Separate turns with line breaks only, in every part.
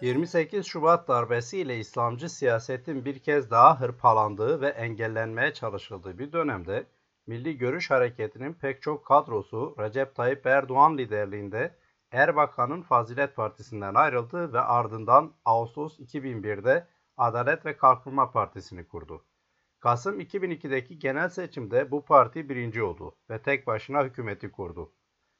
28 Şubat darbesi ile İslamcı siyasetin bir kez daha hırpalandığı ve engellenmeye çalışıldığı bir dönemde Milli Görüş Hareketi'nin pek çok kadrosu Recep Tayyip Erdoğan liderliğinde Erbakan'ın Fazilet Partisi'nden ayrıldı ve ardından Ağustos 2001'de Adalet ve Kalkınma Partisi'ni kurdu. Kasım 2002'deki genel seçimde bu parti birinci oldu ve tek başına hükümeti kurdu.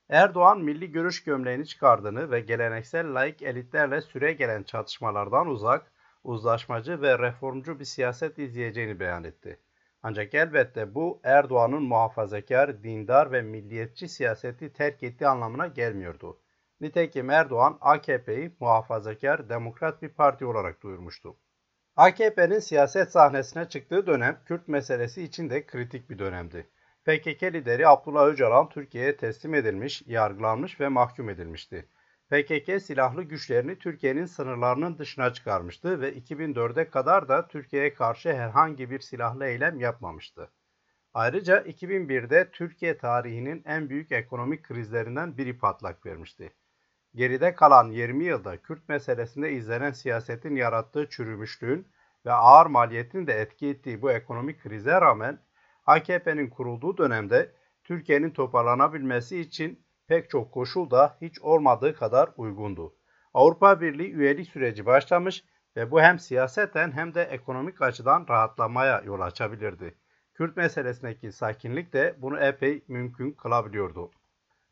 Erdoğan milli görüş gömleğini çıkardığını ve geleneksel laik elitlerle süre gelen çatışmalardan uzak, uzlaşmacı ve reformcu bir siyaset izleyeceğini beyan etti. Ancak elbette bu Erdoğan'ın muhafazakar, dindar ve milliyetçi siyaseti terk ettiği anlamına gelmiyordu. Nitekim Erdoğan AKP'yi muhafazakar, demokrat bir parti olarak duyurmuştu. AKP'nin siyaset sahnesine çıktığı dönem Kürt meselesi için de kritik bir dönemdi. PKK lideri Abdullah Öcalan Türkiye'ye teslim edilmiş, yargılanmış ve mahkum edilmişti. PKK silahlı güçlerini Türkiye'nin sınırlarının dışına çıkarmıştı ve 2004'e kadar da Türkiye'ye karşı herhangi bir silahlı eylem yapmamıştı. Ayrıca 2001'de Türkiye tarihinin en büyük ekonomik krizlerinden biri patlak vermişti. Geride kalan 20 yılda Kürt meselesinde izlenen siyasetin yarattığı çürümüşlüğün ve ağır maliyetin de etki ettiği bu ekonomik krize rağmen AKP'nin kurulduğu dönemde Türkiye'nin toparlanabilmesi için pek çok koşul da hiç olmadığı kadar uygundu. Avrupa Birliği üyelik süreci başlamış ve bu hem siyaseten hem de ekonomik açıdan rahatlamaya yol açabilirdi. Kürt meselesindeki sakinlik de bunu epey mümkün kılabiliyordu.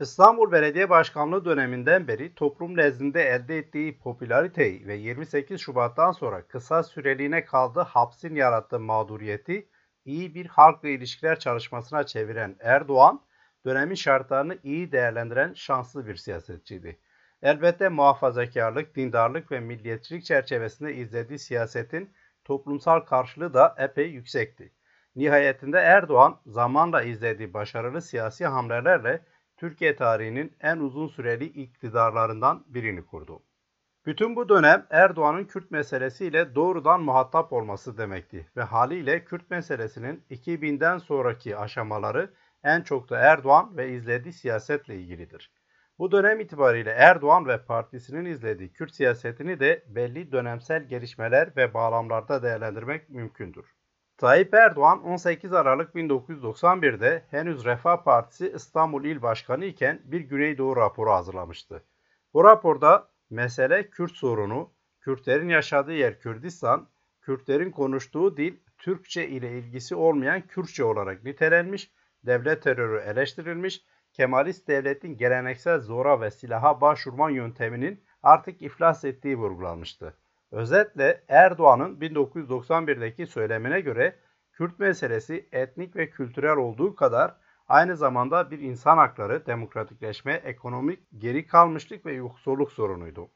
İstanbul Belediye Başkanlığı döneminden beri toplum nezdinde elde ettiği popülariteyi ve 28 Şubat'tan sonra kısa süreliğine kaldığı hapsin yarattığı mağduriyeti iyi bir halkla ilişkiler çalışmasına çeviren Erdoğan, dönemin şartlarını iyi değerlendiren şanslı bir siyasetçiydi. Elbette muhafazakarlık, dindarlık ve milliyetçilik çerçevesinde izlediği siyasetin toplumsal karşılığı da epey yüksekti. Nihayetinde Erdoğan zamanla izlediği başarılı siyasi hamlelerle Türkiye tarihinin en uzun süreli iktidarlarından birini kurdu. Bütün bu dönem Erdoğan'ın Kürt meselesiyle doğrudan muhatap olması demekti ve haliyle Kürt meselesinin 2000'den sonraki aşamaları en çok da Erdoğan ve izlediği siyasetle ilgilidir. Bu dönem itibariyle Erdoğan ve partisinin izlediği Kürt siyasetini de belli dönemsel gelişmeler ve bağlamlarda değerlendirmek mümkündür. Tayyip Erdoğan 18 Aralık 1991'de henüz Refah Partisi İstanbul İl Başkanı iken bir Güneydoğu raporu hazırlamıştı. Bu raporda mesele Kürt sorunu, Kürtlerin yaşadığı yer Kürdistan, Kürtlerin konuştuğu dil Türkçe ile ilgisi olmayan Kürtçe olarak nitelenmiş, devlet terörü eleştirilmiş, Kemalist devletin geleneksel zora ve silaha başvurma yönteminin artık iflas ettiği vurgulanmıştı. Özetle Erdoğan'ın 1991'deki söylemine göre Kürt meselesi etnik ve kültürel olduğu kadar aynı zamanda bir insan hakları, demokratikleşme, ekonomik geri kalmışlık ve yoksulluk sorunuydu.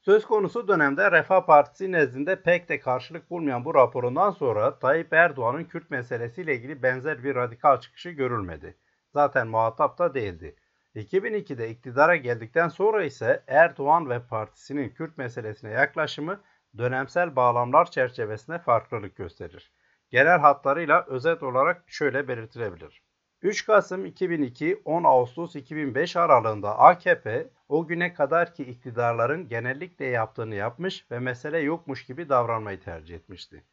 Söz konusu dönemde Refah Partisi nezdinde pek de karşılık bulmayan bu raporundan sonra Tayyip Erdoğan'ın Kürt meselesiyle ilgili benzer bir radikal çıkışı görülmedi. Zaten muhatap da değildi. 2002'de iktidara geldikten sonra ise Erdoğan ve partisinin Kürt meselesine yaklaşımı dönemsel bağlamlar çerçevesinde farklılık gösterir. Genel hatlarıyla özet olarak şöyle belirtilebilir. 3 Kasım 2002 10 Ağustos 2005 aralığında AKP o güne kadar ki iktidarların genellikle yaptığını yapmış ve mesele yokmuş gibi davranmayı tercih etmişti.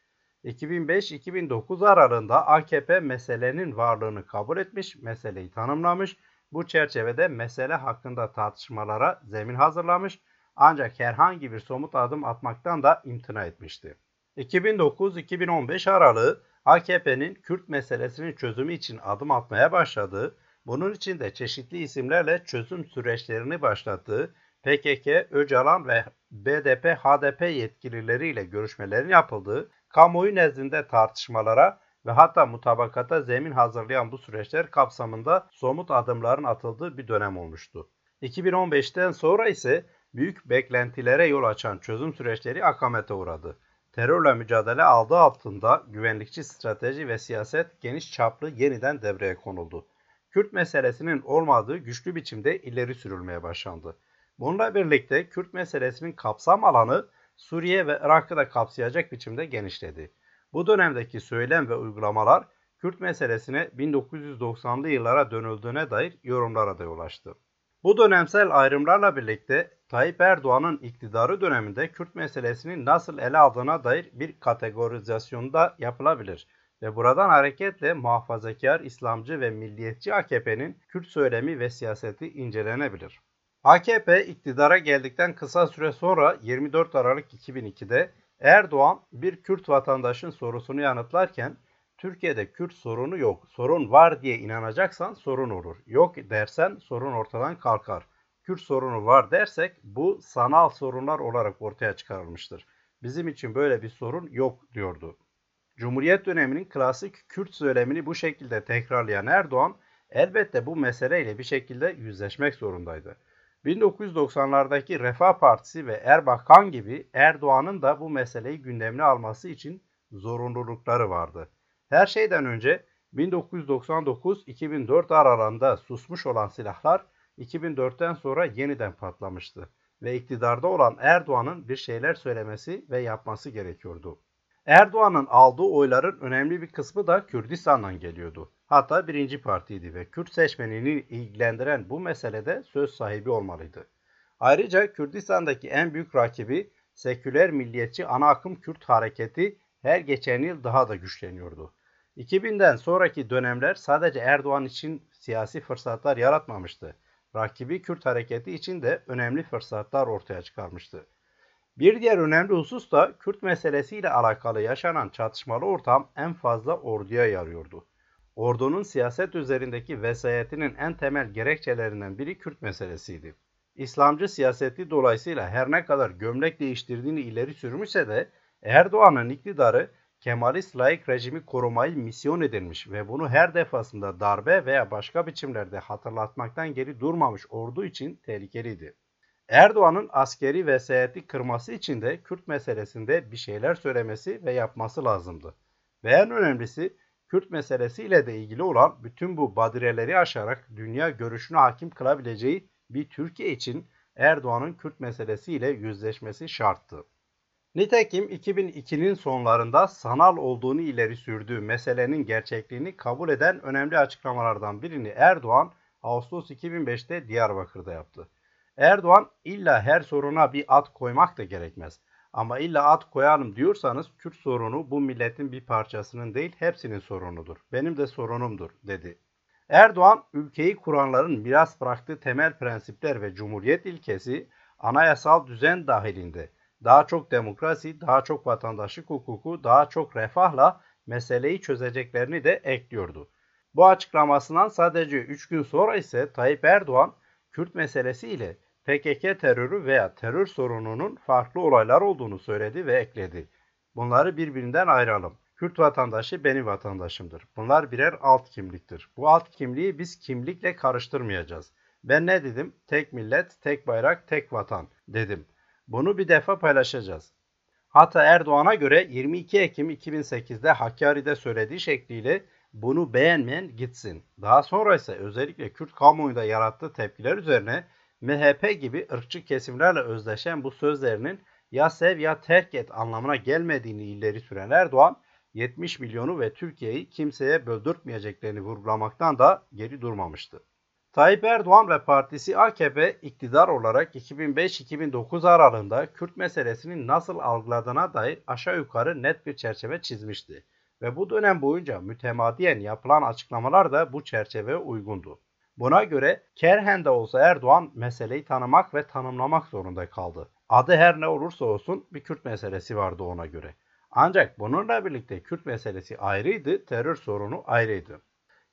2005-2009 aralığında AKP meselenin varlığını kabul etmiş, meseleyi tanımlamış, bu çerçevede mesele hakkında tartışmalara zemin hazırlamış ancak herhangi bir somut adım atmaktan da imtina etmişti. 2009-2015 aralığı AKP'nin Kürt meselesinin çözümü için adım atmaya başladığı, bunun için de çeşitli isimlerle çözüm süreçlerini başlattığı PKK, Öcalan ve BDP-HDP yetkilileriyle görüşmelerin yapıldığı, kamuoyu nezdinde tartışmalara ve hatta mutabakata zemin hazırlayan bu süreçler kapsamında somut adımların atıldığı bir dönem olmuştu. 2015'ten sonra ise büyük beklentilere yol açan çözüm süreçleri akamete uğradı. Terörle mücadele aldı altında güvenlikçi strateji ve siyaset geniş çaplı yeniden devreye konuldu. Kürt meselesinin olmadığı güçlü biçimde ileri sürülmeye başlandı. Bununla birlikte Kürt meselesinin kapsam alanı Suriye ve Irak'ı da kapsayacak biçimde genişledi. Bu dönemdeki söylem ve uygulamalar Kürt meselesine 1990'lı yıllara dönüldüğüne dair yorumlara da yol açtı. Bu dönemsel ayrımlarla birlikte Tayyip Erdoğan'ın iktidarı döneminde Kürt meselesini nasıl ele aldığına dair bir kategorizasyon da yapılabilir. Ve buradan hareketle muhafazakar, İslamcı ve milliyetçi AKP'nin Kürt söylemi ve siyaseti incelenebilir. AKP iktidara geldikten kısa süre sonra 24 Aralık 2002'de Erdoğan bir Kürt vatandaşın sorusunu yanıtlarken Türkiye'de Kürt sorunu yok, sorun var diye inanacaksan sorun olur. Yok dersen sorun ortadan kalkar. Kürt sorunu var dersek bu sanal sorunlar olarak ortaya çıkarılmıştır. Bizim için böyle bir sorun yok diyordu. Cumhuriyet döneminin klasik Kürt söylemini bu şekilde tekrarlayan Erdoğan elbette bu meseleyle bir şekilde yüzleşmek zorundaydı. 1990'lardaki Refah Partisi ve Erbakan gibi Erdoğan'ın da bu meseleyi gündemine alması için zorunlulukları vardı. Her şeyden önce 1999-2004 aralığında susmuş olan silahlar 2004'ten sonra yeniden patlamıştı ve iktidarda olan Erdoğan'ın bir şeyler söylemesi ve yapması gerekiyordu. Erdoğan'ın aldığı oyların önemli bir kısmı da Kürdistan'dan geliyordu. Hatta birinci partiydi ve Kürt seçmenini ilgilendiren bu meselede söz sahibi olmalıydı. Ayrıca Kürdistan'daki en büyük rakibi seküler milliyetçi ana akım Kürt hareketi her geçen yıl daha da güçleniyordu. 2000'den sonraki dönemler sadece Erdoğan için siyasi fırsatlar yaratmamıştı. Rakibi Kürt hareketi için de önemli fırsatlar ortaya çıkarmıştı. Bir diğer önemli husus da Kürt meselesiyle alakalı yaşanan çatışmalı ortam en fazla orduya yarıyordu. Ordunun siyaset üzerindeki vesayetinin en temel gerekçelerinden biri Kürt meselesiydi. İslamcı siyaseti dolayısıyla her ne kadar gömlek değiştirdiğini ileri sürmüşse de Erdoğan'ın iktidarı Kemalist laik rejimi korumayı misyon edilmiş ve bunu her defasında darbe veya başka biçimlerde hatırlatmaktan geri durmamış ordu için tehlikeliydi. Erdoğan'ın askeri vesayeti kırması için de Kürt meselesinde bir şeyler söylemesi ve yapması lazımdı. Ve en önemlisi Kürt meselesiyle de ilgili olan bütün bu badireleri aşarak dünya görüşüne hakim kılabileceği bir Türkiye için Erdoğan'ın Kürt meselesiyle yüzleşmesi şarttı. Nitekim 2002'nin sonlarında sanal olduğunu ileri sürdüğü meselenin gerçekliğini kabul eden önemli açıklamalardan birini Erdoğan Ağustos 2005'te Diyarbakır'da yaptı. Erdoğan illa her soruna bir ad koymak da gerekmez. Ama illa ad koyalım diyorsanız Kürt sorunu bu milletin bir parçasının değil hepsinin sorunudur. Benim de sorunumdur dedi. Erdoğan ülkeyi kuranların miras bıraktığı temel prensipler ve cumhuriyet ilkesi anayasal düzen dahilinde daha çok demokrasi, daha çok vatandaşlık hukuku, daha çok refahla meseleyi çözeceklerini de ekliyordu. Bu açıklamasından sadece 3 gün sonra ise Tayyip Erdoğan Kürt meselesi ile PKK terörü veya terör sorununun farklı olaylar olduğunu söyledi ve ekledi. Bunları birbirinden ayıralım. Kürt vatandaşı benim vatandaşımdır. Bunlar birer alt kimliktir. Bu alt kimliği biz kimlikle karıştırmayacağız. Ben ne dedim? Tek millet, tek bayrak, tek vatan dedim. Bunu bir defa paylaşacağız. Hatta Erdoğan'a göre 22 Ekim 2008'de Hakkari'de söylediği şekliyle bunu beğenmeyen gitsin. Daha sonra ise özellikle Kürt kamuoyunda yarattığı tepkiler üzerine MHP gibi ırkçı kesimlerle özdeşen bu sözlerinin ya sev ya terk et anlamına gelmediğini ileri süren Erdoğan, 70 milyonu ve Türkiye'yi kimseye böldürtmeyeceklerini vurgulamaktan da geri durmamıştı. Tayyip Erdoğan ve partisi AKP iktidar olarak 2005-2009 aralığında Kürt meselesinin nasıl algıladığına dair aşağı yukarı net bir çerçeve çizmişti. Ve bu dönem boyunca mütemadiyen yapılan açıklamalar da bu çerçeveye uygundu. Buna göre kerhen de olsa Erdoğan meseleyi tanımak ve tanımlamak zorunda kaldı. Adı her ne olursa olsun bir Kürt meselesi vardı ona göre. Ancak bununla birlikte Kürt meselesi ayrıydı, terör sorunu ayrıydı.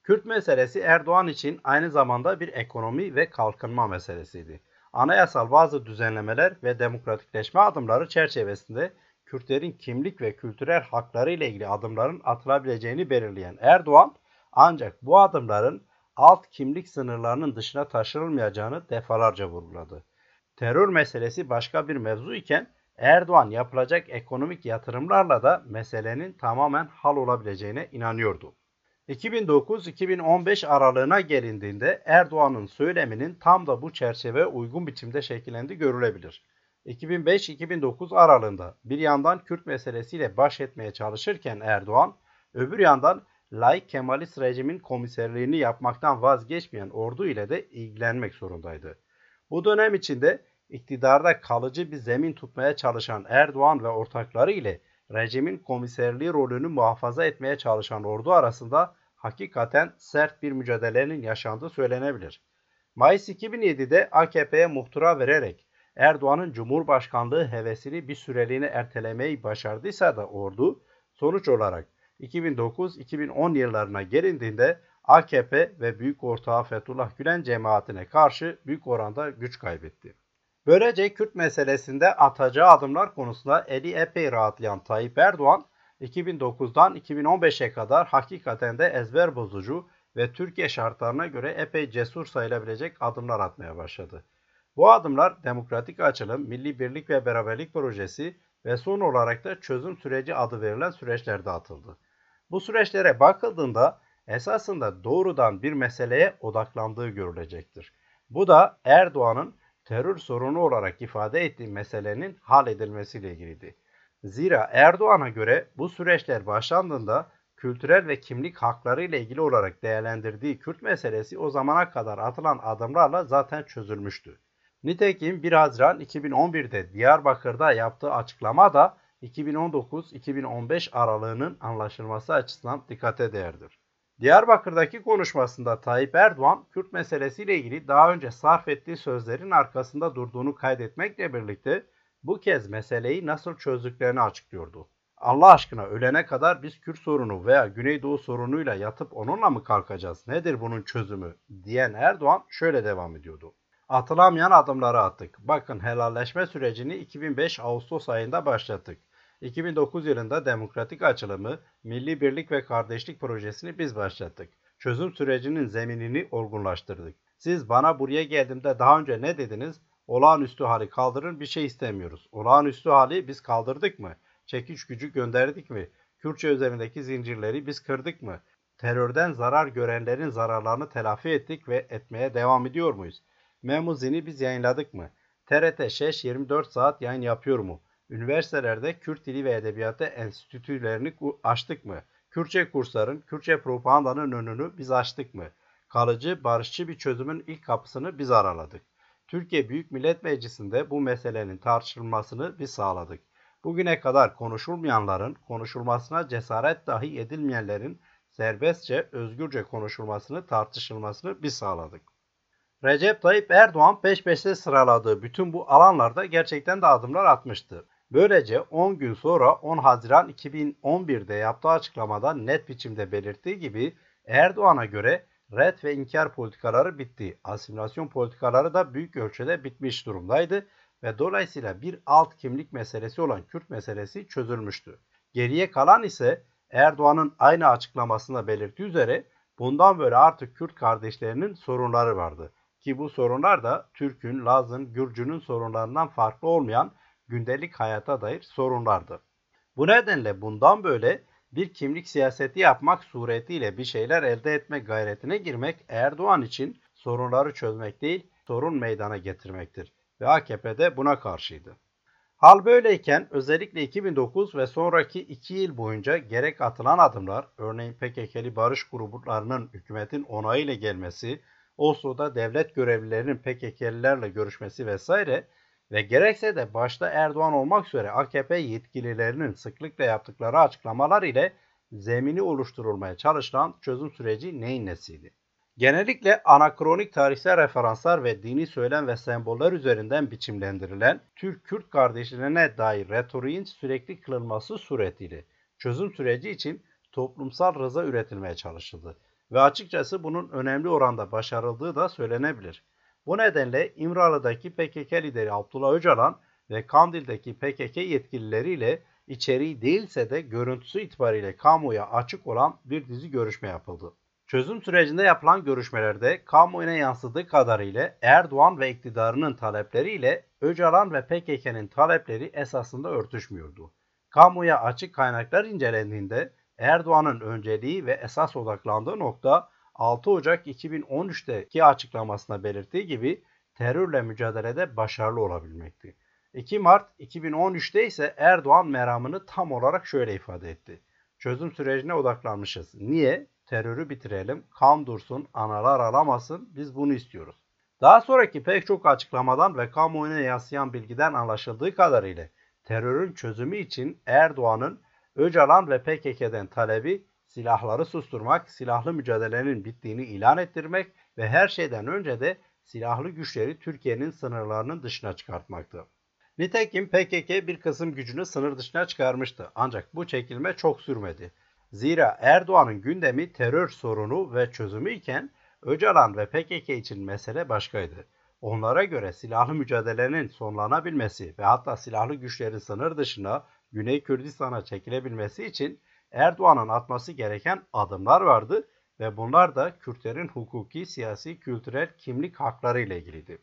Kürt meselesi Erdoğan için aynı zamanda bir ekonomi ve kalkınma meselesiydi. Anayasal bazı düzenlemeler ve demokratikleşme adımları çerçevesinde Kürtlerin kimlik ve kültürel hakları ile ilgili adımların atılabileceğini belirleyen Erdoğan ancak bu adımların alt kimlik sınırlarının dışına taşınılmayacağını defalarca vurguladı. Terör meselesi başka bir mevzu iken Erdoğan yapılacak ekonomik yatırımlarla da meselenin tamamen hal olabileceğine inanıyordu. 2009-2015 aralığına gelindiğinde Erdoğan'ın söyleminin tam da bu çerçeve uygun biçimde şekillendi görülebilir. 2005-2009 aralığında bir yandan Kürt meselesiyle baş etmeye çalışırken Erdoğan, öbür yandan laik Kemalist rejimin komiserliğini yapmaktan vazgeçmeyen ordu ile de ilgilenmek zorundaydı. Bu dönem içinde iktidarda kalıcı bir zemin tutmaya çalışan Erdoğan ve ortakları ile rejimin komiserliği rolünü muhafaza etmeye çalışan ordu arasında hakikaten sert bir mücadelenin yaşandığı söylenebilir. Mayıs 2007'de AKP'ye muhtıra vererek Erdoğan'ın Cumhurbaşkanlığı hevesini bir süreliğine ertelemeyi başardıysa da ordu sonuç olarak 2009-2010 yıllarına gelindiğinde AKP ve büyük ortağı Fethullah Gülen cemaatine karşı büyük oranda güç kaybetti. Böylece Kürt meselesinde atacağı adımlar konusunda eli epey rahatlayan Tayyip Erdoğan, 2009'dan 2015'e kadar hakikaten de ezber bozucu ve Türkiye şartlarına göre epey cesur sayılabilecek adımlar atmaya başladı. Bu adımlar demokratik açılım, milli birlik ve beraberlik projesi ve son olarak da çözüm süreci adı verilen süreçlerde atıldı. Bu süreçlere bakıldığında esasında doğrudan bir meseleye odaklandığı görülecektir. Bu da Erdoğan'ın terör sorunu olarak ifade ettiği meselenin hal edilmesiyle ilgiliydi. Zira Erdoğan'a göre bu süreçler başlandığında kültürel ve kimlik hakları ile ilgili olarak değerlendirdiği Kürt meselesi o zamana kadar atılan adımlarla zaten çözülmüştü. Nitekim 1 Haziran 2011'de Diyarbakır'da yaptığı açıklama da 2019-2015 aralığının anlaşılması açısından dikkate değerdir. Diyarbakır'daki konuşmasında Tayyip Erdoğan, Kürt meselesiyle ilgili daha önce sarf ettiği sözlerin arkasında durduğunu kaydetmekle birlikte bu kez meseleyi nasıl çözdüklerini açıklıyordu. Allah aşkına ölene kadar biz Kürt sorunu veya Güneydoğu sorunuyla yatıp onunla mı kalkacağız? Nedir bunun çözümü? diyen Erdoğan şöyle devam ediyordu. Atılamayan adımları attık. Bakın helalleşme sürecini 2005 Ağustos ayında başlattık. 2009 yılında demokratik açılımı, milli birlik ve kardeşlik projesini biz başlattık. Çözüm sürecinin zeminini olgunlaştırdık. Siz bana buraya geldiğimde daha önce ne dediniz? Olağanüstü hali kaldırın bir şey istemiyoruz. Olağanüstü hali biz kaldırdık mı? Çekiş gücü gönderdik mi? Kürtçe üzerindeki zincirleri biz kırdık mı? Terörden zarar görenlerin zararlarını telafi ettik ve etmeye devam ediyor muyuz? Memuzini biz yayınladık mı? TRT Şeş 24 saat yayın yapıyor mu? Üniversitelerde Kürt Dili ve Edebiyatı enstitülerini açtık mı? Kürtçe kursların, Kürtçe propagandanın önünü biz açtık mı? Kalıcı, barışçı bir çözümün ilk kapısını biz araladık. Türkiye Büyük Millet Meclisi'nde bu meselenin tartışılmasını biz sağladık. Bugüne kadar konuşulmayanların, konuşulmasına cesaret dahi edilmeyenlerin serbestçe, özgürce konuşulmasını, tartışılmasını biz sağladık. Recep Tayyip Erdoğan peş peşe sıraladığı bütün bu alanlarda gerçekten de adımlar atmıştı. Böylece 10 gün sonra 10 Haziran 2011'de yaptığı açıklamada net biçimde belirttiği gibi Erdoğan'a göre red ve inkar politikaları bitti. Asimilasyon politikaları da büyük ölçüde bitmiş durumdaydı ve dolayısıyla bir alt kimlik meselesi olan Kürt meselesi çözülmüştü. Geriye kalan ise Erdoğan'ın aynı açıklamasında belirttiği üzere bundan böyle artık Kürt kardeşlerinin sorunları vardı. Ki bu sorunlar da Türk'ün, Laz'ın, Gürcü'nün sorunlarından farklı olmayan gündelik hayata dair sorunlardı. Bu nedenle bundan böyle bir kimlik siyaseti yapmak suretiyle bir şeyler elde etme gayretine girmek Erdoğan için sorunları çözmek değil, sorun meydana getirmektir. Ve AKP de buna karşıydı. Hal böyleyken özellikle 2009 ve sonraki 2 yıl boyunca gerek atılan adımlar, örneğin PKK'li barış gruplarının hükümetin onayıyla gelmesi, Oslo'da devlet görevlilerinin PKK'lilerle görüşmesi vesaire ve gerekse de başta Erdoğan olmak üzere AKP yetkililerinin sıklıkla yaptıkları açıklamalar ile zemini oluşturulmaya çalışılan çözüm süreci neyin nesiydi? Genellikle anakronik tarihsel referanslar ve dini söylem ve semboller üzerinden biçimlendirilen Türk-Kürt kardeşliğine dair retoriğin sürekli kılınması suretiyle çözüm süreci için toplumsal rıza üretilmeye çalışıldı ve açıkçası bunun önemli oranda başarıldığı da söylenebilir. Bu nedenle İmralı'daki PKK lideri Abdullah Öcalan ve Kandil'deki PKK yetkilileriyle içeriği değilse de görüntüsü itibariyle kamuya açık olan bir dizi görüşme yapıldı. Çözüm sürecinde yapılan görüşmelerde kamuoyuna yansıdığı kadarıyla Erdoğan ve iktidarının talepleriyle Öcalan ve PKK'nın talepleri esasında örtüşmüyordu. Kamuya açık kaynaklar incelendiğinde Erdoğan'ın önceliği ve esas odaklandığı nokta 6 Ocak 2013'teki açıklamasında belirttiği gibi terörle mücadelede başarılı olabilmekti. 2 Mart 2013'te ise Erdoğan meramını tam olarak şöyle ifade etti. Çözüm sürecine odaklanmışız. Niye? Terörü bitirelim, kan dursun, analar alamasın, biz bunu istiyoruz. Daha sonraki pek çok açıklamadan ve kamuoyuna yansıyan bilgiden anlaşıldığı kadarıyla terörün çözümü için Erdoğan'ın Öcalan ve PKK'den talebi silahları susturmak, silahlı mücadelenin bittiğini ilan ettirmek ve her şeyden önce de silahlı güçleri Türkiye'nin sınırlarının dışına çıkartmaktı. Nitekim PKK bir kısım gücünü sınır dışına çıkarmıştı. Ancak bu çekilme çok sürmedi. Zira Erdoğan'ın gündemi terör sorunu ve çözümü iken Öcalan ve PKK için mesele başkaydı. Onlara göre silahlı mücadelenin sonlanabilmesi ve hatta silahlı güçlerin sınır dışına Güney Kürdistan'a çekilebilmesi için Erdoğan'ın atması gereken adımlar vardı ve bunlar da Kürtlerin hukuki, siyasi, kültürel kimlik hakları ile ilgiliydi.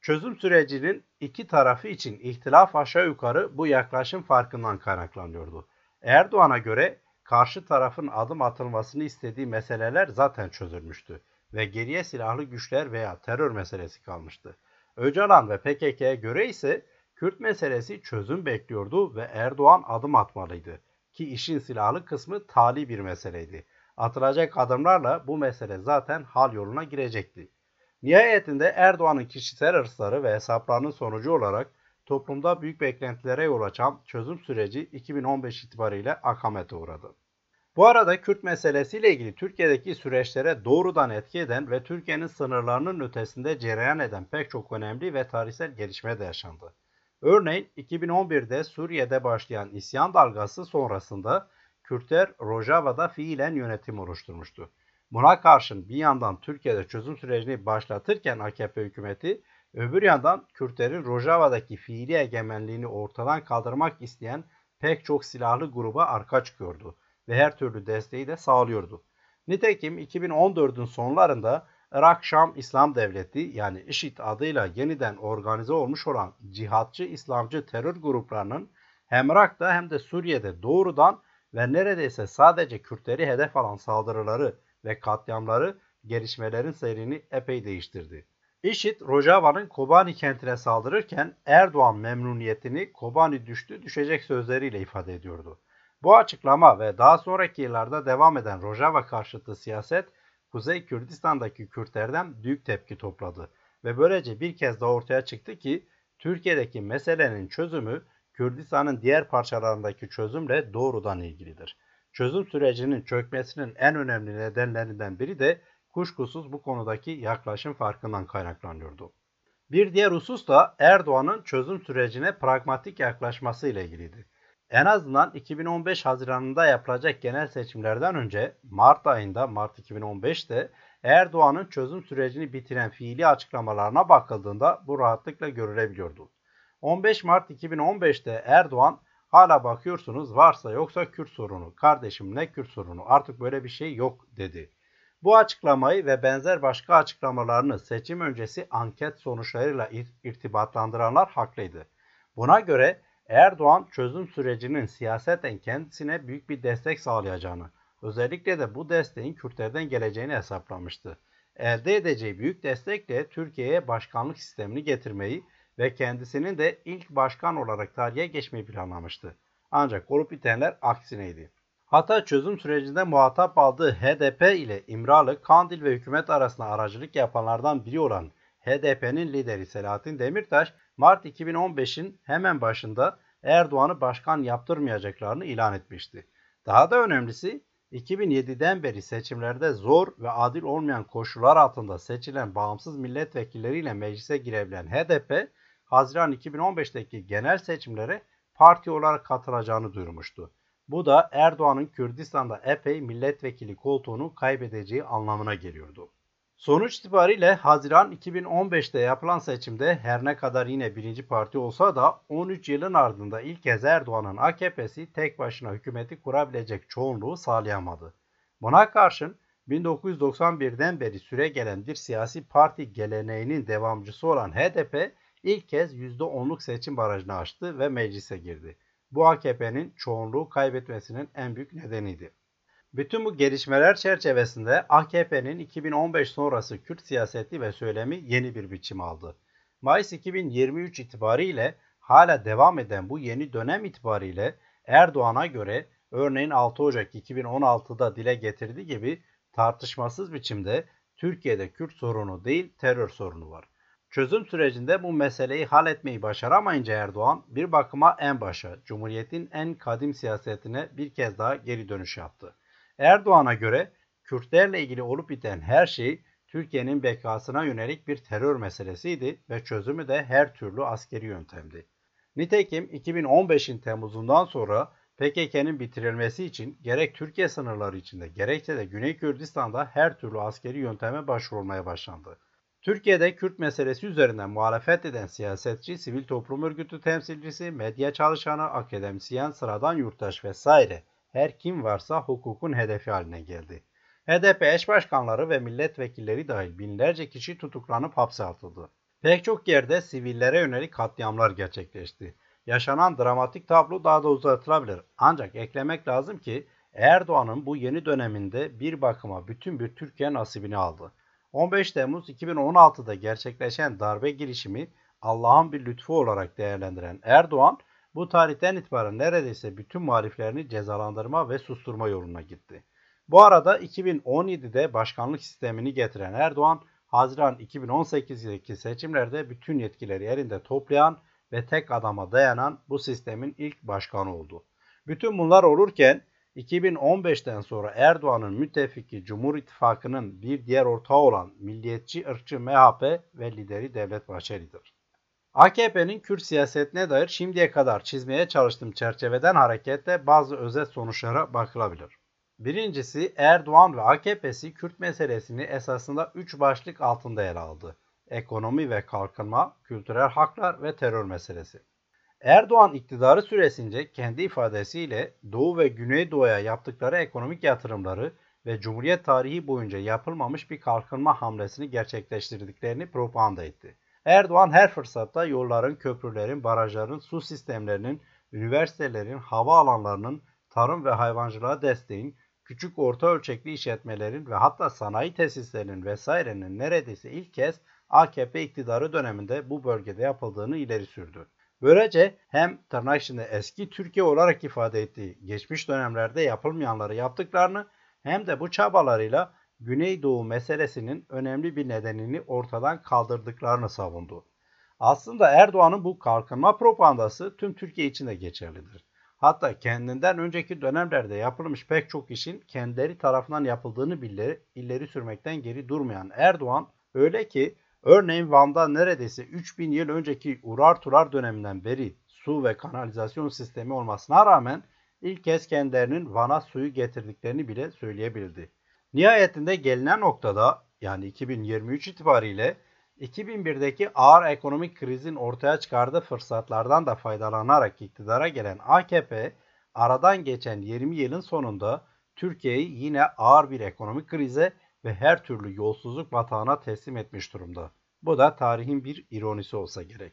Çözüm sürecinin iki tarafı için ihtilaf aşağı yukarı bu yaklaşım farkından kaynaklanıyordu. Erdoğan'a göre karşı tarafın adım atılmasını istediği meseleler zaten çözülmüştü ve geriye silahlı güçler veya terör meselesi kalmıştı. Öcalan ve PKK'ya göre ise Kürt meselesi çözüm bekliyordu ve Erdoğan adım atmalıydı ki işin silahlı kısmı tali bir meseleydi. Atılacak adımlarla bu mesele zaten hal yoluna girecekti. Nihayetinde Erdoğan'ın kişisel hırsları ve hesaplarının sonucu olarak toplumda büyük beklentilere yol açan çözüm süreci 2015 itibariyle akamete uğradı. Bu arada Kürt meselesiyle ilgili Türkiye'deki süreçlere doğrudan etki eden ve Türkiye'nin sınırlarının ötesinde cereyan eden pek çok önemli ve tarihsel gelişme de yaşandı. Örneğin 2011'de Suriye'de başlayan isyan dalgası sonrasında Kürtler Rojava'da fiilen yönetim oluşturmuştu. Buna karşın bir yandan Türkiye'de çözüm sürecini başlatırken AKP hükümeti, öbür yandan Kürtlerin Rojava'daki fiili egemenliğini ortadan kaldırmak isteyen pek çok silahlı gruba arka çıkıyordu ve her türlü desteği de sağlıyordu. Nitekim 2014'ün sonlarında Irak-Şam İslam Devleti yani IŞİD adıyla yeniden organize olmuş olan cihatçı İslamcı terör gruplarının hem Irak'ta hem de Suriye'de doğrudan ve neredeyse sadece Kürtleri hedef alan saldırıları ve katliamları gelişmelerin seyrini epey değiştirdi. IŞİD, Rojava'nın Kobani kentine saldırırken Erdoğan memnuniyetini Kobani düştü düşecek sözleriyle ifade ediyordu. Bu açıklama ve daha sonraki yıllarda devam eden Rojava karşıtı siyaset Kuzey Kürdistan'daki Kürtlerden büyük tepki topladı ve böylece bir kez daha ortaya çıktı ki Türkiye'deki meselenin çözümü Kürdistan'ın diğer parçalarındaki çözümle doğrudan ilgilidir. Çözüm sürecinin çökmesinin en önemli nedenlerinden biri de kuşkusuz bu konudaki yaklaşım farkından kaynaklanıyordu. Bir diğer husus da Erdoğan'ın çözüm sürecine pragmatik yaklaşması ile ilgiliydi. En azından 2015 Haziran'ında yapılacak genel seçimlerden önce Mart ayında Mart 2015'te Erdoğan'ın çözüm sürecini bitiren fiili açıklamalarına bakıldığında bu rahatlıkla görülebiliyordu. 15 Mart 2015'te Erdoğan hala bakıyorsunuz varsa yoksa Kürt sorunu, kardeşim ne Kürt sorunu artık böyle bir şey yok dedi. Bu açıklamayı ve benzer başka açıklamalarını seçim öncesi anket sonuçlarıyla irtibatlandıranlar haklıydı. Buna göre Erdoğan çözüm sürecinin siyaseten kendisine büyük bir destek sağlayacağını, özellikle de bu desteğin Kürtlerden geleceğini hesaplamıştı. Elde edeceği büyük destekle Türkiye'ye başkanlık sistemini getirmeyi ve kendisinin de ilk başkan olarak tarihe geçmeyi planlamıştı. Ancak olup bitenler aksineydi. Hatta çözüm sürecinde muhatap aldığı HDP ile İmralı, Kandil ve hükümet arasında aracılık yapanlardan biri olan HDP'nin lideri Selahattin Demirtaş, Mart 2015'in hemen başında Erdoğan'ı başkan yaptırmayacaklarını ilan etmişti. Daha da önemlisi 2007'den beri seçimlerde zor ve adil olmayan koşullar altında seçilen bağımsız milletvekilleriyle meclise girebilen HDP, Haziran 2015'teki genel seçimlere parti olarak katılacağını duyurmuştu. Bu da Erdoğan'ın Kürdistan'da epey milletvekili koltuğunu kaybedeceği anlamına geliyordu. Sonuç itibariyle Haziran 2015'te yapılan seçimde her ne kadar yine birinci parti olsa da 13 yılın ardında ilk kez Erdoğan'ın AKP'si tek başına hükümeti kurabilecek çoğunluğu sağlayamadı. Buna karşın 1991'den beri süre gelen bir siyasi parti geleneğinin devamcısı olan HDP ilk kez %10'luk seçim barajını aştı ve meclise girdi. Bu AKP'nin çoğunluğu kaybetmesinin en büyük nedeniydi. Bütün bu gelişmeler çerçevesinde AKP'nin 2015 sonrası Kürt siyaseti ve söylemi yeni bir biçim aldı. Mayıs 2023 itibariyle hala devam eden bu yeni dönem itibariyle Erdoğan'a göre örneğin 6 Ocak 2016'da dile getirdiği gibi tartışmasız biçimde Türkiye'de Kürt sorunu değil terör sorunu var. Çözüm sürecinde bu meseleyi halletmeyi başaramayınca Erdoğan bir bakıma en başa, Cumhuriyet'in en kadim siyasetine bir kez daha geri dönüş yaptı. Erdoğan'a göre Kürtlerle ilgili olup biten her şey Türkiye'nin bekasına yönelik bir terör meselesiydi ve çözümü de her türlü askeri yöntemdi. Nitekim 2015'in Temmuz'undan sonra PKK'nın bitirilmesi için gerek Türkiye sınırları içinde gerekse de Güney Kürdistan'da her türlü askeri yönteme başvurulmaya başlandı. Türkiye'de Kürt meselesi üzerinden muhalefet eden siyasetçi, sivil toplum örgütü temsilcisi, medya çalışanı, akademisyen, sıradan yurttaş vesaire her kim varsa hukukun hedefi haline geldi. HDP eş başkanları ve milletvekilleri dahil binlerce kişi tutuklanıp hapse atıldı. Pek çok yerde sivillere yönelik katliamlar gerçekleşti. Yaşanan dramatik tablo daha da uzatılabilir. Ancak eklemek lazım ki Erdoğan'ın bu yeni döneminde bir bakıma bütün bir Türkiye nasibini aldı. 15 Temmuz 2016'da gerçekleşen darbe girişimi Allah'ın bir lütfu olarak değerlendiren Erdoğan, bu tarihten itibaren neredeyse bütün muhaliflerini cezalandırma ve susturma yoluna gitti. Bu arada 2017'de başkanlık sistemini getiren Erdoğan, Haziran 2018'deki seçimlerde bütün yetkileri elinde toplayan ve tek adama dayanan bu sistemin ilk başkanı oldu. Bütün bunlar olurken 2015'ten sonra Erdoğan'ın müttefiki Cumhur İttifakı'nın bir diğer ortağı olan milliyetçi ırkçı MHP ve lideri Devlet Bahçeli'dir. AKP'nin Kürt siyasetine dair şimdiye kadar çizmeye çalıştığım çerçeveden hareketle bazı özet sonuçlara bakılabilir. Birincisi Erdoğan ve AKP'si Kürt meselesini esasında üç başlık altında ele aldı. Ekonomi ve kalkınma, kültürel haklar ve terör meselesi. Erdoğan iktidarı süresince kendi ifadesiyle Doğu ve Güneydoğu'ya yaptıkları ekonomik yatırımları ve Cumhuriyet tarihi boyunca yapılmamış bir kalkınma hamlesini gerçekleştirdiklerini propaganda etti. Erdoğan her fırsatta yolların, köprülerin, barajların, su sistemlerinin, üniversitelerin, hava alanlarının, tarım ve hayvancılığa desteğin, küçük orta ölçekli işletmelerin ve hatta sanayi tesislerinin vesairenin neredeyse ilk kez AKP iktidarı döneminde bu bölgede yapıldığını ileri sürdü. Böylece hem tırnak içinde eski Türkiye olarak ifade ettiği geçmiş dönemlerde yapılmayanları yaptıklarını hem de bu çabalarıyla Güneydoğu meselesinin önemli bir nedenini ortadan kaldırdıklarını savundu. Aslında Erdoğan'ın bu kalkınma propagandası tüm Türkiye için de geçerlidir. Hatta kendinden önceki dönemlerde yapılmış pek çok işin kendileri tarafından yapıldığını bile ileri sürmekten geri durmayan Erdoğan öyle ki örneğin Van'da neredeyse 3000 yıl önceki Urar Turar döneminden beri su ve kanalizasyon sistemi olmasına rağmen ilk kez kendilerinin Van'a suyu getirdiklerini bile söyleyebildi. Nihayetinde gelinen noktada yani 2023 itibariyle 2001'deki ağır ekonomik krizin ortaya çıkardığı fırsatlardan da faydalanarak iktidara gelen AKP, aradan geçen 20 yılın sonunda Türkiye'yi yine ağır bir ekonomik krize ve her türlü yolsuzluk batağına teslim etmiş durumda. Bu da tarihin bir ironisi olsa gerek.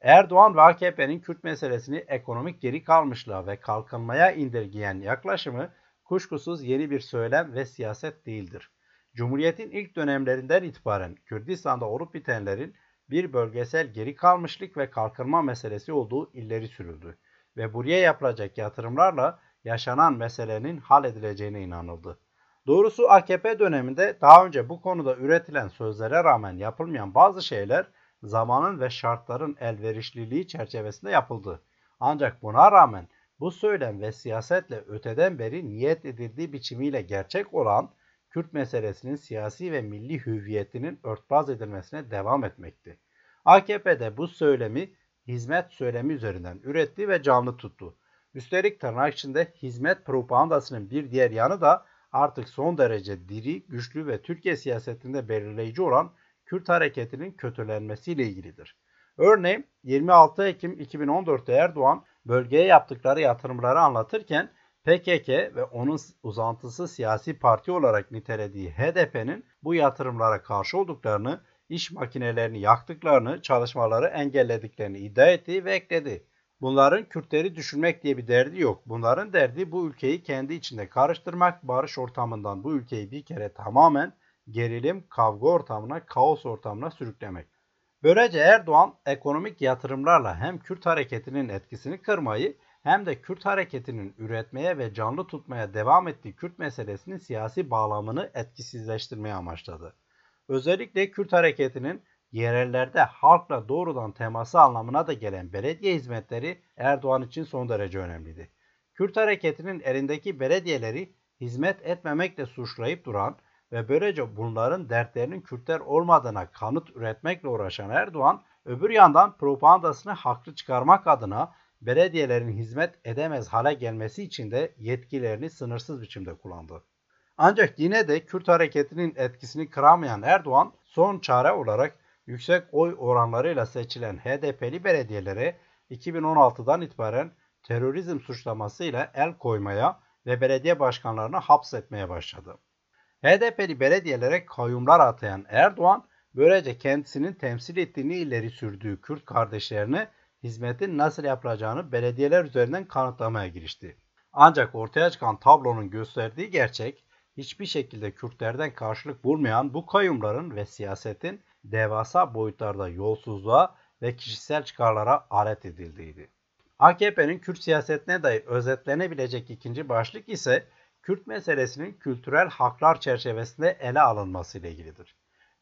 Erdoğan ve AKP'nin Kürt meselesini ekonomik geri kalmışlığa ve kalkınmaya indirgeyen yaklaşımı kuşkusuz yeni bir söylem ve siyaset değildir. Cumhuriyetin ilk dönemlerinden itibaren Kürdistan'da olup bitenlerin bir bölgesel geri kalmışlık ve kalkınma meselesi olduğu illeri sürüldü ve buraya yapılacak yatırımlarla yaşanan meselenin hal edileceğine inanıldı. Doğrusu AKP döneminde daha önce bu konuda üretilen sözlere rağmen yapılmayan bazı şeyler zamanın ve şartların elverişliliği çerçevesinde yapıldı. Ancak buna rağmen bu söylem ve siyasetle öteden beri niyet edildiği biçimiyle gerçek olan Kürt meselesinin siyasi ve milli hüviyetinin örtbas edilmesine devam etmekti. AKP de bu söylemi hizmet söylemi üzerinden üretti ve canlı tuttu. Üstelik tırnak içinde hizmet propagandasının bir diğer yanı da artık son derece diri, güçlü ve Türkiye siyasetinde belirleyici olan Kürt hareketinin kötülenmesiyle ilgilidir. Örneğin 26 Ekim 2014'te Erdoğan bölgeye yaptıkları yatırımları anlatırken PKK ve onun uzantısı siyasi parti olarak nitelediği HDP'nin bu yatırımlara karşı olduklarını, iş makinelerini yaktıklarını, çalışmaları engellediklerini iddia etti ve ekledi. Bunların Kürtleri düşürmek diye bir derdi yok. Bunların derdi bu ülkeyi kendi içinde karıştırmak, barış ortamından bu ülkeyi bir kere tamamen gerilim, kavga ortamına, kaos ortamına sürüklemek. Böylece Erdoğan ekonomik yatırımlarla hem Kürt hareketinin etkisini kırmayı hem de Kürt hareketinin üretmeye ve canlı tutmaya devam ettiği Kürt meselesinin siyasi bağlamını etkisizleştirmeye amaçladı. Özellikle Kürt hareketinin yerellerde halkla doğrudan teması anlamına da gelen belediye hizmetleri Erdoğan için son derece önemliydi. Kürt hareketinin elindeki belediyeleri hizmet etmemekle suçlayıp duran ve böylece bunların dertlerinin Kürtler olmadığına kanıt üretmekle uğraşan Erdoğan, öbür yandan propagandasını haklı çıkarmak adına belediyelerin hizmet edemez hale gelmesi için de yetkilerini sınırsız biçimde kullandı. Ancak yine de Kürt hareketinin etkisini kıramayan Erdoğan son çare olarak yüksek oy oranlarıyla seçilen HDP'li belediyelere 2016'dan itibaren terörizm suçlamasıyla el koymaya ve belediye başkanlarını hapsetmeye başladı. HDP'li belediyelere kayyumlar atayan Erdoğan, böylece kendisinin temsil ettiğini ileri sürdüğü Kürt kardeşlerine hizmetin nasıl yapılacağını belediyeler üzerinden kanıtlamaya girişti. Ancak ortaya çıkan tablonun gösterdiği gerçek, hiçbir şekilde Kürtlerden karşılık bulmayan bu kayyumların ve siyasetin devasa boyutlarda yolsuzluğa ve kişisel çıkarlara alet edildiğiydi. AKP'nin Kürt siyasetine dair özetlenebilecek ikinci başlık ise Kürt meselesinin kültürel haklar çerçevesinde ele alınması ile ilgilidir.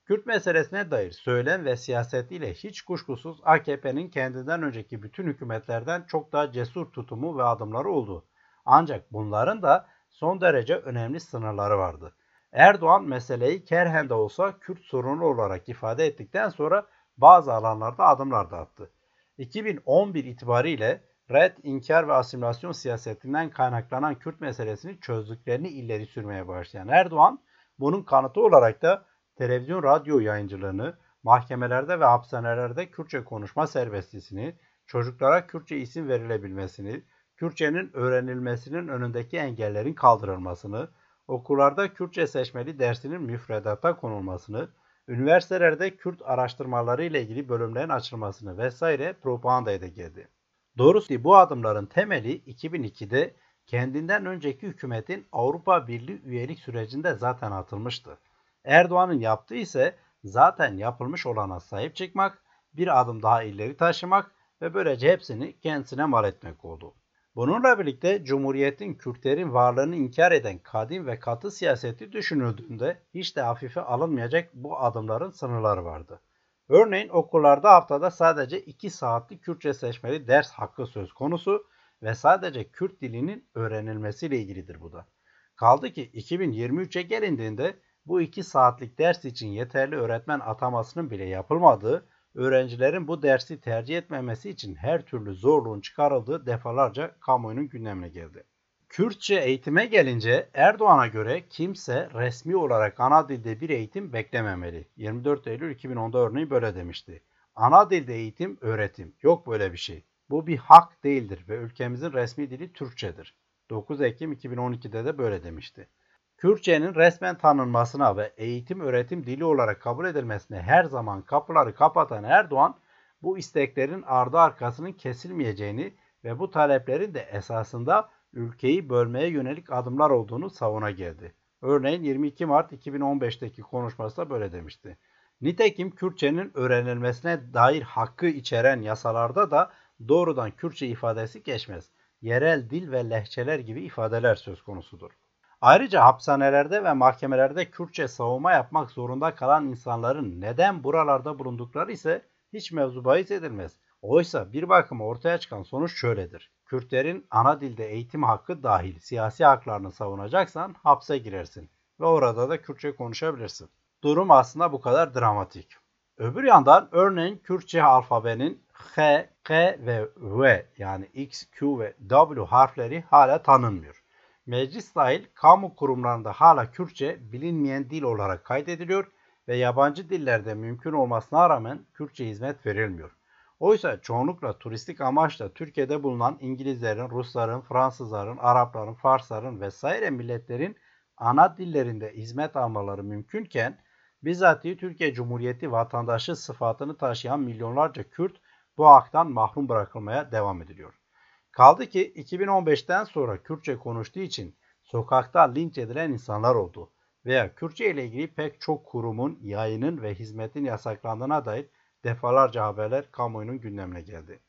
Kürt meselesine dair söylem ve siyasetiyle hiç kuşkusuz AKP'nin kendinden önceki bütün hükümetlerden çok daha cesur tutumu ve adımları oldu. Ancak bunların da son derece önemli sınırları vardı. Erdoğan meseleyi kerhen de olsa Kürt sorunu olarak ifade ettikten sonra bazı alanlarda adımlar da attı. 2011 itibariyle red, inkar ve asimilasyon siyasetinden kaynaklanan Kürt meselesini çözdüklerini ileri sürmeye başlayan Erdoğan, bunun kanıtı olarak da televizyon radyo yayıncılığını, mahkemelerde ve hapishanelerde Kürtçe konuşma serbestliğini, çocuklara Kürtçe isim verilebilmesini, Kürtçenin öğrenilmesinin önündeki engellerin kaldırılmasını, okullarda Kürtçe seçmeli dersinin müfredata konulmasını, üniversitelerde Kürt araştırmaları ile ilgili bölümlerin açılmasını vesaire propagandaya da geldi. Doğrusu bu adımların temeli 2002'de kendinden önceki hükümetin Avrupa Birliği üyelik sürecinde zaten atılmıştı. Erdoğan'ın yaptığı ise zaten yapılmış olana sahip çıkmak, bir adım daha ileri taşımak ve böylece hepsini kendisine mal etmek oldu. Bununla birlikte Cumhuriyet'in Kürtlerin varlığını inkar eden kadim ve katı siyaseti düşünüldüğünde hiç de hafife alınmayacak bu adımların sınırları vardı. Örneğin okullarda haftada sadece 2 saatlik Kürtçe seçmeli ders hakkı söz konusu ve sadece Kürt dilinin öğrenilmesiyle ilgilidir bu da. Kaldı ki 2023'e gelindiğinde bu 2 saatlik ders için yeterli öğretmen atamasının bile yapılmadığı, öğrencilerin bu dersi tercih etmemesi için her türlü zorluğun çıkarıldığı defalarca kamuoyunun gündemine geldi. Kürtçe eğitime gelince Erdoğan'a göre kimse resmi olarak ana dilde bir eğitim beklememeli. 24 Eylül 2010'da örneği böyle demişti. Ana dilde eğitim, öğretim. Yok böyle bir şey. Bu bir hak değildir ve ülkemizin resmi dili Türkçedir. 9 Ekim 2012'de de böyle demişti. Kürtçenin resmen tanınmasına ve eğitim öğretim dili olarak kabul edilmesine her zaman kapıları kapatan Erdoğan, bu isteklerin ardı arkasının kesilmeyeceğini ve bu taleplerin de esasında ülkeyi bölmeye yönelik adımlar olduğunu savuna geldi. Örneğin 22 Mart 2015'teki konuşmasında böyle demişti. Nitekim Kürtçenin öğrenilmesine dair hakkı içeren yasalarda da doğrudan Kürtçe ifadesi geçmez. Yerel dil ve lehçeler gibi ifadeler söz konusudur. Ayrıca hapishanelerde ve mahkemelerde Kürtçe savunma yapmak zorunda kalan insanların neden buralarda bulundukları ise hiç mevzu bahis edilmez. Oysa bir bakıma ortaya çıkan sonuç şöyledir. Kürtlerin ana dilde eğitim hakkı dahil siyasi haklarını savunacaksan hapse girersin ve orada da Kürtçe konuşabilirsin. Durum aslında bu kadar dramatik. Öbür yandan örneğin Kürtçe alfabenin H, K ve V yani X, Q ve W harfleri hala tanınmıyor. Meclis dahil kamu kurumlarında hala Kürtçe bilinmeyen dil olarak kaydediliyor ve yabancı dillerde mümkün olmasına rağmen Kürtçe hizmet verilmiyor. Oysa çoğunlukla turistik amaçla Türkiye'de bulunan İngilizlerin, Rusların, Fransızların, Arapların, Farsların vesaire milletlerin ana dillerinde hizmet almaları mümkünken bizatihi Türkiye Cumhuriyeti vatandaşı sıfatını taşıyan milyonlarca Kürt bu haktan mahrum bırakılmaya devam ediliyor. Kaldı ki 2015'ten sonra Kürtçe konuştuğu için sokakta linç edilen insanlar oldu veya Kürtçe ile ilgili pek çok kurumun, yayının ve hizmetin yasaklandığına dair defalarca haberler kamuoyunun gündemine geldi.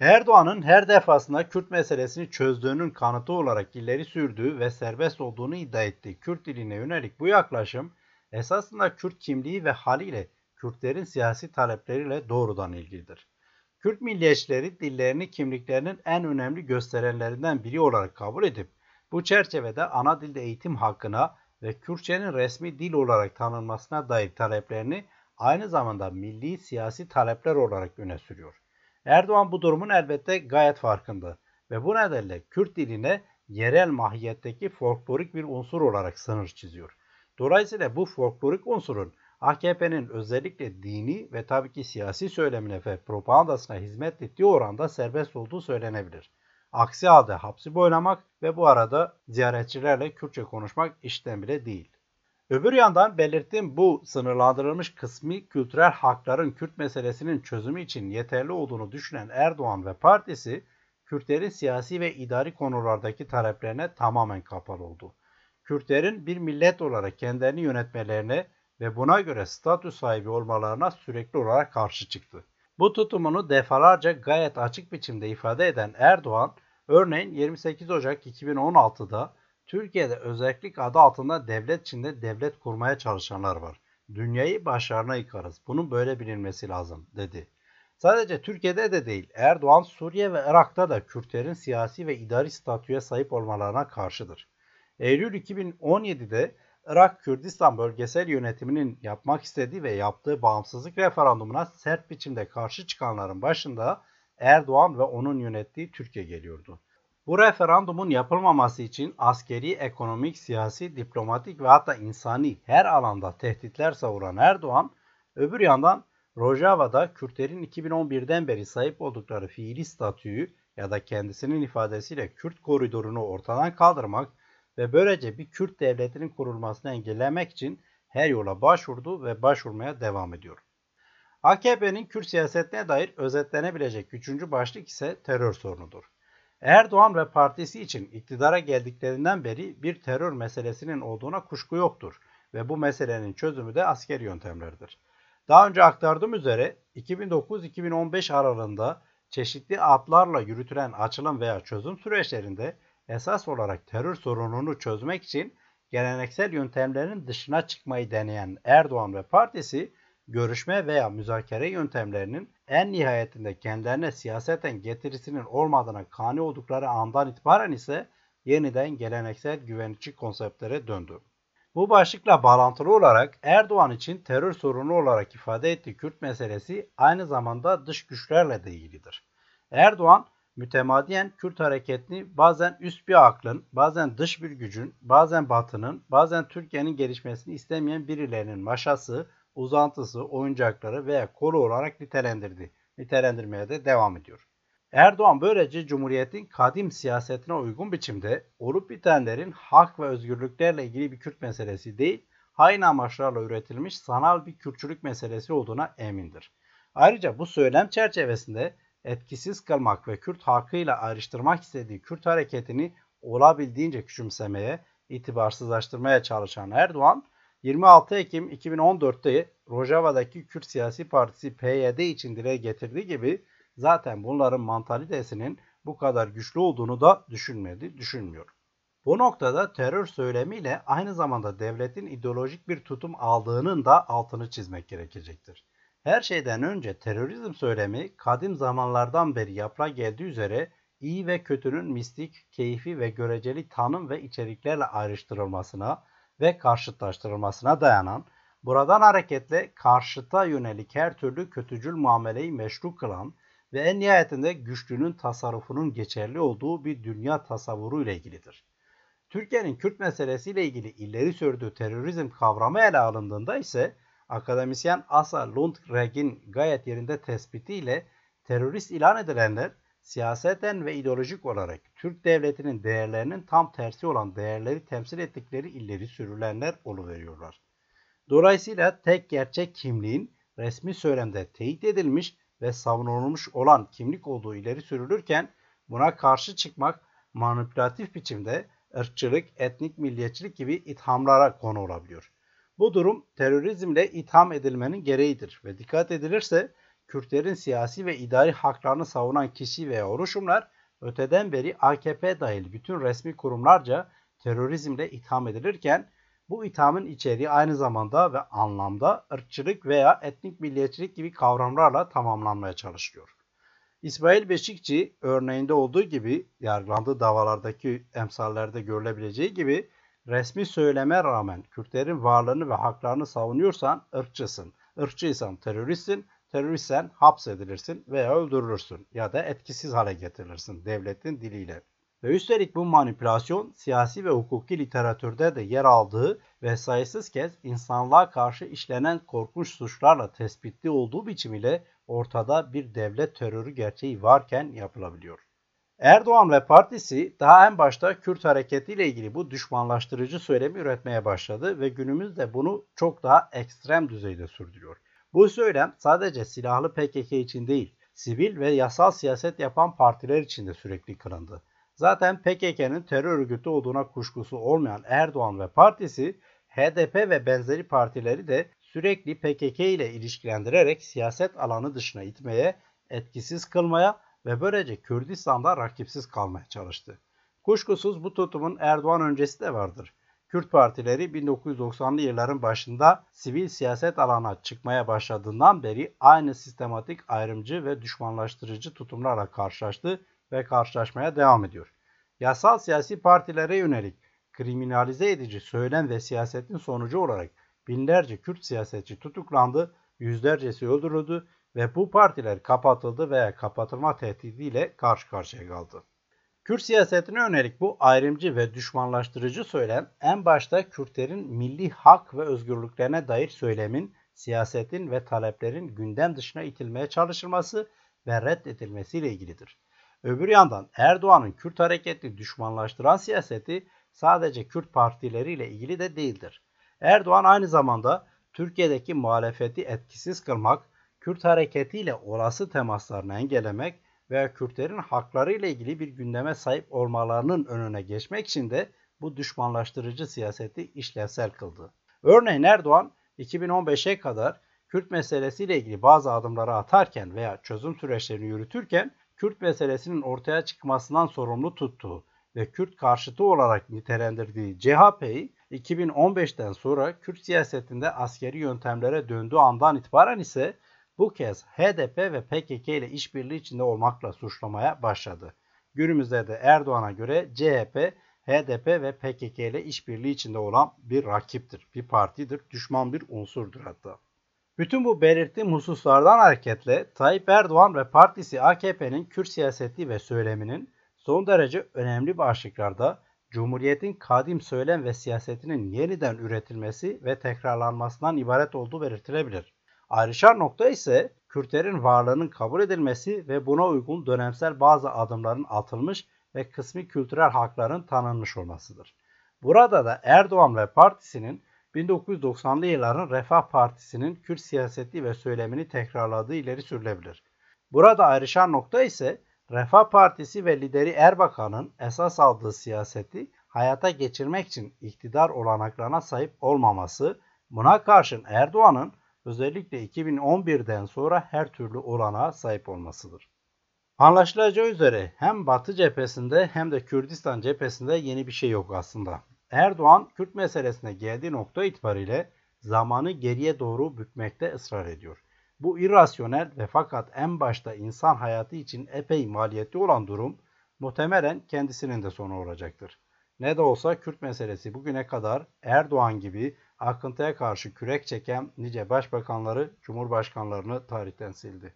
Erdoğan'ın her defasında Kürt meselesini çözdüğünün kanıtı olarak ileri sürdüğü ve serbest olduğunu iddia ettiği Kürt diline yönelik bu yaklaşım esasında Kürt kimliği ve haliyle Kürtlerin siyasi talepleriyle doğrudan ilgilidir. Kürt milliyetçileri dillerini kimliklerinin en önemli gösterenlerinden biri olarak kabul edip bu çerçevede ana dilde eğitim hakkına ve Kürtçenin resmi dil olarak tanınmasına dair taleplerini aynı zamanda milli siyasi talepler olarak öne sürüyor. Erdoğan bu durumun elbette gayet farkında ve bu nedenle Kürt diline yerel mahiyetteki folklorik bir unsur olarak sınır çiziyor. Dolayısıyla bu folklorik unsurun AKP'nin özellikle dini ve tabii ki siyasi söylemine ve propagandasına hizmet ettiği oranda serbest olduğu söylenebilir. Aksi halde hapsi boylamak ve bu arada ziyaretçilerle Kürtçe konuşmak işten bile değil. Öbür yandan belirttiğim bu sınırlandırılmış kısmi kültürel hakların Kürt meselesinin çözümü için yeterli olduğunu düşünen Erdoğan ve partisi, Kürtlerin siyasi ve idari konulardaki taleplerine tamamen kapalı oldu. Kürtlerin bir millet olarak kendilerini yönetmelerine ve buna göre statü sahibi olmalarına sürekli olarak karşı çıktı. Bu tutumunu defalarca gayet açık biçimde ifade eden Erdoğan, örneğin 28 Ocak 2016'da Türkiye'de özellik adı altında devlet içinde devlet kurmaya çalışanlar var. Dünyayı başlarına yıkarız. Bunun böyle bilinmesi lazım dedi. Sadece Türkiye'de de değil, Erdoğan Suriye ve Irak'ta da Kürtlerin siyasi ve idari statüye sahip olmalarına karşıdır. Eylül 2017'de Irak Kürdistan bölgesel yönetiminin yapmak istediği ve yaptığı bağımsızlık referandumuna sert biçimde karşı çıkanların başında Erdoğan ve onun yönettiği Türkiye geliyordu. Bu referandumun yapılmaması için askeri, ekonomik, siyasi, diplomatik ve hatta insani her alanda tehditler savuran Erdoğan, öbür yandan Rojava'da Kürtlerin 2011'den beri sahip oldukları fiili statüyü ya da kendisinin ifadesiyle Kürt koridorunu ortadan kaldırmak ve böylece bir Kürt devletinin kurulmasını engellemek için her yola başvurdu ve başvurmaya devam ediyor. AKP'nin Kürt siyasetine dair özetlenebilecek üçüncü başlık ise terör sorunudur. Erdoğan ve partisi için iktidara geldiklerinden beri bir terör meselesinin olduğuna kuşku yoktur ve bu meselenin çözümü de askeri yöntemlerdir. Daha önce aktardığım üzere 2009-2015 aralığında çeşitli adlarla yürütülen açılım veya çözüm süreçlerinde esas olarak terör sorununu çözmek için geleneksel yöntemlerin dışına çıkmayı deneyen Erdoğan ve partisi görüşme veya müzakere yöntemlerinin en nihayetinde kendilerine siyaseten getirisinin olmadığına kani oldukları andan itibaren ise yeniden geleneksel güvenlikçi konseptlere döndü. Bu başlıkla bağlantılı olarak Erdoğan için terör sorunu olarak ifade ettiği Kürt meselesi aynı zamanda dış güçlerle de ilgilidir. Erdoğan mütemadiyen Kürt hareketini bazen üst bir aklın, bazen dış bir gücün, bazen batının, bazen Türkiye'nin gelişmesini istemeyen birilerinin maşası, uzantısı, oyuncakları veya kolu olarak nitelendirdi. Nitelendirmeye de devam ediyor. Erdoğan böylece Cumhuriyet'in kadim siyasetine uygun biçimde olup bitenlerin hak ve özgürlüklerle ilgili bir Kürt meselesi değil, hain amaçlarla üretilmiş sanal bir Kürtçülük meselesi olduğuna emindir. Ayrıca bu söylem çerçevesinde etkisiz kılmak ve Kürt halkıyla ayrıştırmak istediği Kürt hareketini olabildiğince küçümsemeye, itibarsızlaştırmaya çalışan Erdoğan, 26 Ekim 2014'te Rojava'daki Kürt Siyasi Partisi PYD için dile getirdiği gibi zaten bunların mantalitesinin bu kadar güçlü olduğunu da düşünmedi, düşünmüyor. Bu noktada terör söylemiyle aynı zamanda devletin ideolojik bir tutum aldığının da altını çizmek gerekecektir. Her şeyden önce terörizm söylemi kadim zamanlardan beri yapıla geldiği üzere iyi ve kötünün mistik, keyfi ve göreceli tanım ve içeriklerle ayrıştırılmasına ve karşıtlaştırılmasına dayanan, buradan hareketle karşıta yönelik her türlü kötücül muameleyi meşru kılan ve en nihayetinde güçlünün tasarrufunun geçerli olduğu bir dünya tasavvuru ile ilgilidir. Türkiye'nin Kürt meselesiyle ilgili ileri sürdüğü terörizm kavramı ele alındığında ise akademisyen Asa Lundgren'in gayet yerinde tespitiyle terörist ilan edilenler siyaseten ve ideolojik olarak Türk devletinin değerlerinin tam tersi olan değerleri temsil ettikleri ileri sürülenler oluveriyorlar. Dolayısıyla tek gerçek kimliğin resmi söylemde teyit edilmiş ve savunulmuş olan kimlik olduğu ileri sürülürken buna karşı çıkmak manipülatif biçimde ırkçılık, etnik milliyetçilik gibi ithamlara konu olabiliyor. Bu durum terörizmle itham edilmenin gereğidir ve dikkat edilirse Kürtlerin siyasi ve idari haklarını savunan kişi veya oluşumlar öteden beri AKP dahil bütün resmi kurumlarca terörizmle itham edilirken bu ithamın içeriği aynı zamanda ve anlamda ırkçılık veya etnik milliyetçilik gibi kavramlarla tamamlanmaya çalışılıyor. İsmail Beşikçi örneğinde olduğu gibi yargılandığı davalardaki emsallerde görülebileceği gibi resmi söyleme rağmen Kürtlerin varlığını ve haklarını savunuyorsan ırkçısın. Irkçıysan teröristsin, teröristsen hapsedilirsin veya öldürülürsün ya da etkisiz hale getirilirsin devletin diliyle. Ve üstelik bu manipülasyon siyasi ve hukuki literatürde de yer aldığı ve sayısız kez insanlığa karşı işlenen korkunç suçlarla tespitli olduğu biçimiyle ortada bir devlet terörü gerçeği varken yapılabiliyor. Erdoğan ve partisi daha en başta Kürt hareketiyle ilgili bu düşmanlaştırıcı söylemi üretmeye başladı ve günümüzde bunu çok daha ekstrem düzeyde sürdürüyor. Bu söylem sadece silahlı PKK için değil, sivil ve yasal siyaset yapan partiler için de sürekli kırıldı. Zaten PKK'nın terör örgütü olduğuna kuşkusu olmayan Erdoğan ve partisi, HDP ve benzeri partileri de sürekli PKK ile ilişkilendirerek siyaset alanı dışına itmeye, etkisiz kılmaya ve böylece Kürdistan'da rakipsiz kalmaya çalıştı. Kuşkusuz bu tutumun Erdoğan öncesi de vardır. Kürt partileri 1990'lı yılların başında sivil siyaset alana çıkmaya başladığından beri aynı sistematik ayrımcı ve düşmanlaştırıcı tutumlarla karşılaştı ve karşılaşmaya devam ediyor. Yasal siyasi partilere yönelik kriminalize edici söylem ve siyasetin sonucu olarak binlerce Kürt siyasetçi tutuklandı, yüzlercesi öldürüldü ve bu partiler kapatıldı veya kapatılma tehdidiyle karşı karşıya kaldı. Kürt siyasetine yönelik bu ayrımcı ve düşmanlaştırıcı söylem en başta Kürtlerin milli hak ve özgürlüklerine dair söylemin, siyasetin ve taleplerin gündem dışına itilmeye çalışılması ve reddedilmesiyle ilgilidir. Öbür yandan Erdoğan'ın Kürt hareketini düşmanlaştıran siyaseti sadece Kürt partileriyle ilgili de değildir. Erdoğan aynı zamanda Türkiye'deki muhalefeti etkisiz kılmak, Kürt hareketiyle olası temaslarını engellemek veya Kürtlerin hakları ile ilgili bir gündeme sahip olmalarının önüne geçmek için de bu düşmanlaştırıcı siyaseti işlevsel kıldı. Örneğin Erdoğan 2015'e kadar Kürt meselesiyle ilgili bazı adımları atarken veya çözüm süreçlerini yürütürken Kürt meselesinin ortaya çıkmasından sorumlu tuttuğu ve Kürt karşıtı olarak nitelendirdiği CHP'yi 2015'ten sonra Kürt siyasetinde askeri yöntemlere döndüğü andan itibaren ise bu kez HDP ve PKK ile işbirliği içinde olmakla suçlamaya başladı. Günümüzde de Erdoğan'a göre CHP, HDP ve PKK ile işbirliği içinde olan bir rakiptir, bir partidir, düşman bir unsurdur hatta. Bütün bu belirttiğim hususlardan hareketle Tayyip Erdoğan ve partisi AKP'nin Kürt siyaseti ve söyleminin son derece önemli başlıklarda Cumhuriyet'in kadim söylem ve siyasetinin yeniden üretilmesi ve tekrarlanmasından ibaret olduğu belirtilebilir. Ayrışan nokta ise Kürtlerin varlığının kabul edilmesi ve buna uygun dönemsel bazı adımların atılmış ve kısmi kültürel hakların tanınmış olmasıdır. Burada da Erdoğan ve partisinin 1990'lı yılların Refah Partisi'nin Kürt siyaseti ve söylemini tekrarladığı ileri sürülebilir. Burada ayrışan nokta ise Refah Partisi ve lideri Erbakan'ın esas aldığı siyaseti hayata geçirmek için iktidar olanaklarına sahip olmaması, buna karşın Erdoğan'ın özellikle 2011'den sonra her türlü olanağa sahip olmasıdır. Anlaşılacağı üzere hem Batı cephesinde hem de Kürdistan cephesinde yeni bir şey yok aslında. Erdoğan Kürt meselesine geldiği nokta itibariyle zamanı geriye doğru bükmekte ısrar ediyor. Bu irrasyonel ve fakat en başta insan hayatı için epey maliyetli olan durum muhtemelen kendisinin de sonu olacaktır. Ne de olsa Kürt meselesi bugüne kadar Erdoğan gibi akıntıya karşı kürek çeken nice başbakanları, cumhurbaşkanlarını tarihten sildi.